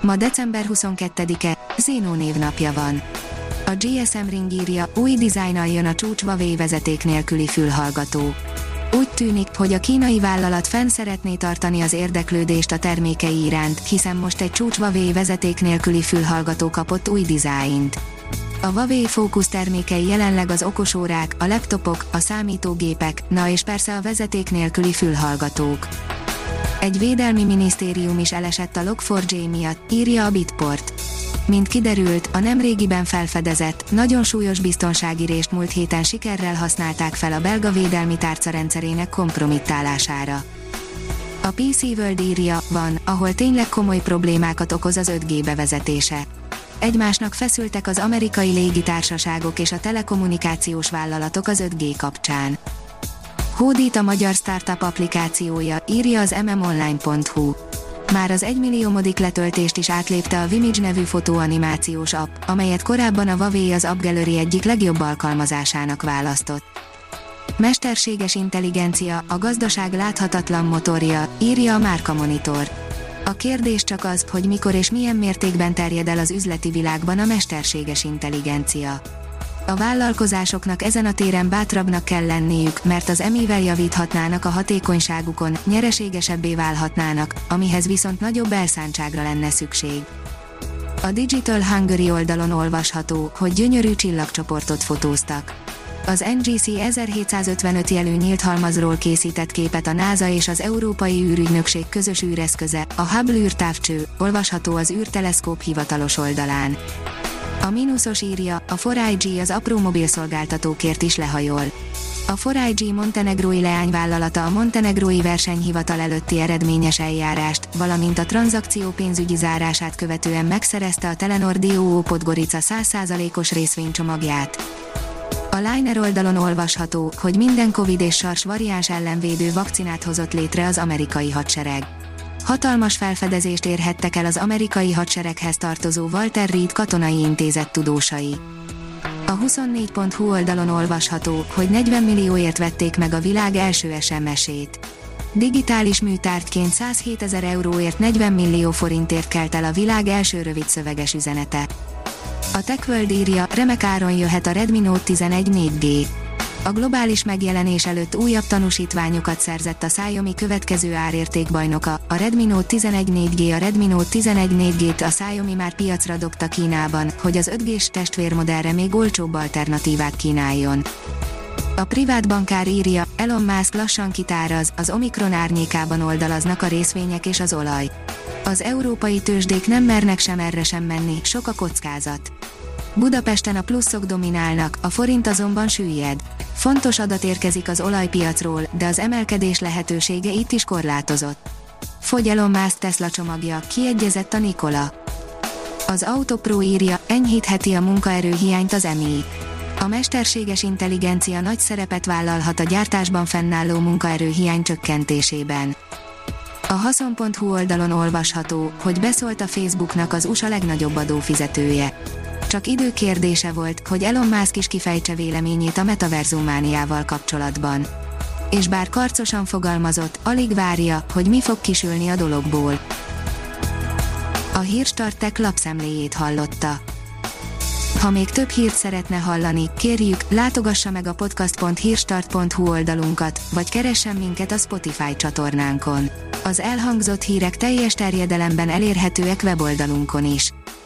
Ma december 22-e, Zénó névnapja van. A GSM Ring írja, új dizájnnal jön a csúcs vezeték nélküli fülhallgató. Úgy tűnik, hogy a kínai vállalat fenn szeretné tartani az érdeklődést a termékei iránt, hiszen most egy csúcs Huawei vezeték nélküli fülhallgató kapott új dizájnt. A Huawei Focus termékei jelenleg az okosórák, a laptopok, a számítógépek, na és persze a vezeték nélküli fülhallgatók. Egy védelmi minisztérium is elesett a Log4j miatt, írja a Bitport. Mint kiderült, a nemrégiben felfedezett, nagyon súlyos biztonsági rést múlt héten sikerrel használták fel a belga védelmi tárca rendszerének kompromittálására. A PC World írja, van, ahol tényleg komoly problémákat okoz az 5G bevezetése. Egymásnak feszültek az amerikai légitársaságok és a telekommunikációs vállalatok az 5G kapcsán. Hódít a magyar startup applikációja, írja az mmonline.hu. Már az 1 milliómodik letöltést is átlépte a Vimage nevű fotóanimációs app, amelyet korábban a Huawei az App Gallery egyik legjobb alkalmazásának választott. Mesterséges intelligencia, a gazdaság láthatatlan motorja, írja a Márka Monitor. A kérdés csak az, hogy mikor és milyen mértékben terjed el az üzleti világban a mesterséges intelligencia. A vállalkozásoknak ezen a téren bátrabbnak kell lenniük, mert az emivel javíthatnának a hatékonyságukon, nyereségesebbé válhatnának, amihez viszont nagyobb elszántságra lenne szükség. A Digital Hungary oldalon olvasható, hogy gyönyörű csillagcsoportot fotóztak. Az NGC 1755 jelű nyílt halmazról készített képet a NASA és az Európai űrügynökség közös űreszköze, a Hubble űrtávcső, olvasható az űrteleszkóp hivatalos oldalán. A mínuszos írja, a 4IG az apró mobilszolgáltatókért is lehajol. A 4IG montenegrói leányvállalata a montenegrói versenyhivatal előtti eredményes eljárást, valamint a tranzakció pénzügyi zárását követően megszerezte a Telenor DOO Podgorica 100%-os részvénycsomagját. A Liner oldalon olvasható, hogy minden Covid és SARS variáns ellenvédő vakcinát hozott létre az amerikai hadsereg. Hatalmas felfedezést érhettek el az amerikai hadsereghez tartozó Walter Reed katonai intézet tudósai. A 24.hu oldalon olvasható, hogy 40 millióért vették meg a világ első SMS-ét. Digitális műtárgyként 107 ezer euróért 40 millió forintért kelt el a világ első rövid szöveges üzenete. A TechWorld írja, remek áron jöhet a Redmi Note 11 4G. A globális megjelenés előtt újabb tanúsítványokat szerzett a Xiaomi következő árértékbajnoka, a Redmi Note 11 4G. A Redmi Note 11 4G-t a Xiaomi már piacra dobta Kínában, hogy az 5G-s testvérmodellre még olcsóbb alternatívát kínáljon. A privát bankár írja, Elon Musk lassan kitáraz, az Omikron árnyékában oldalaznak a részvények és az olaj. Az európai tőzsdék nem mernek sem erre sem menni, sok a kockázat. Budapesten a pluszok dominálnak, a forint azonban süllyed. Fontos adat érkezik az olajpiacról, de az emelkedés lehetősége itt is korlátozott. Fogy Elon Tesla csomagja, kiegyezett a Nikola. Az Autopro írja, enyhítheti a munkaerő hiányt az EMI. A mesterséges intelligencia nagy szerepet vállalhat a gyártásban fennálló munkaerő hiány csökkentésében. A haszon.hu oldalon olvasható, hogy beszólt a Facebooknak az USA legnagyobb adófizetője. Csak idő kérdése volt, hogy Elon Musk is kifejtse véleményét a metaverzumániával kapcsolatban. És bár karcosan fogalmazott, alig várja, hogy mi fog kisülni a dologból. A Hírstartek lapszemléjét hallotta. Ha még több hírt szeretne hallani, kérjük, látogassa meg a podcast.hírstart.hu oldalunkat, vagy keressen minket a Spotify csatornánkon. Az elhangzott hírek teljes terjedelemben elérhetőek weboldalunkon is.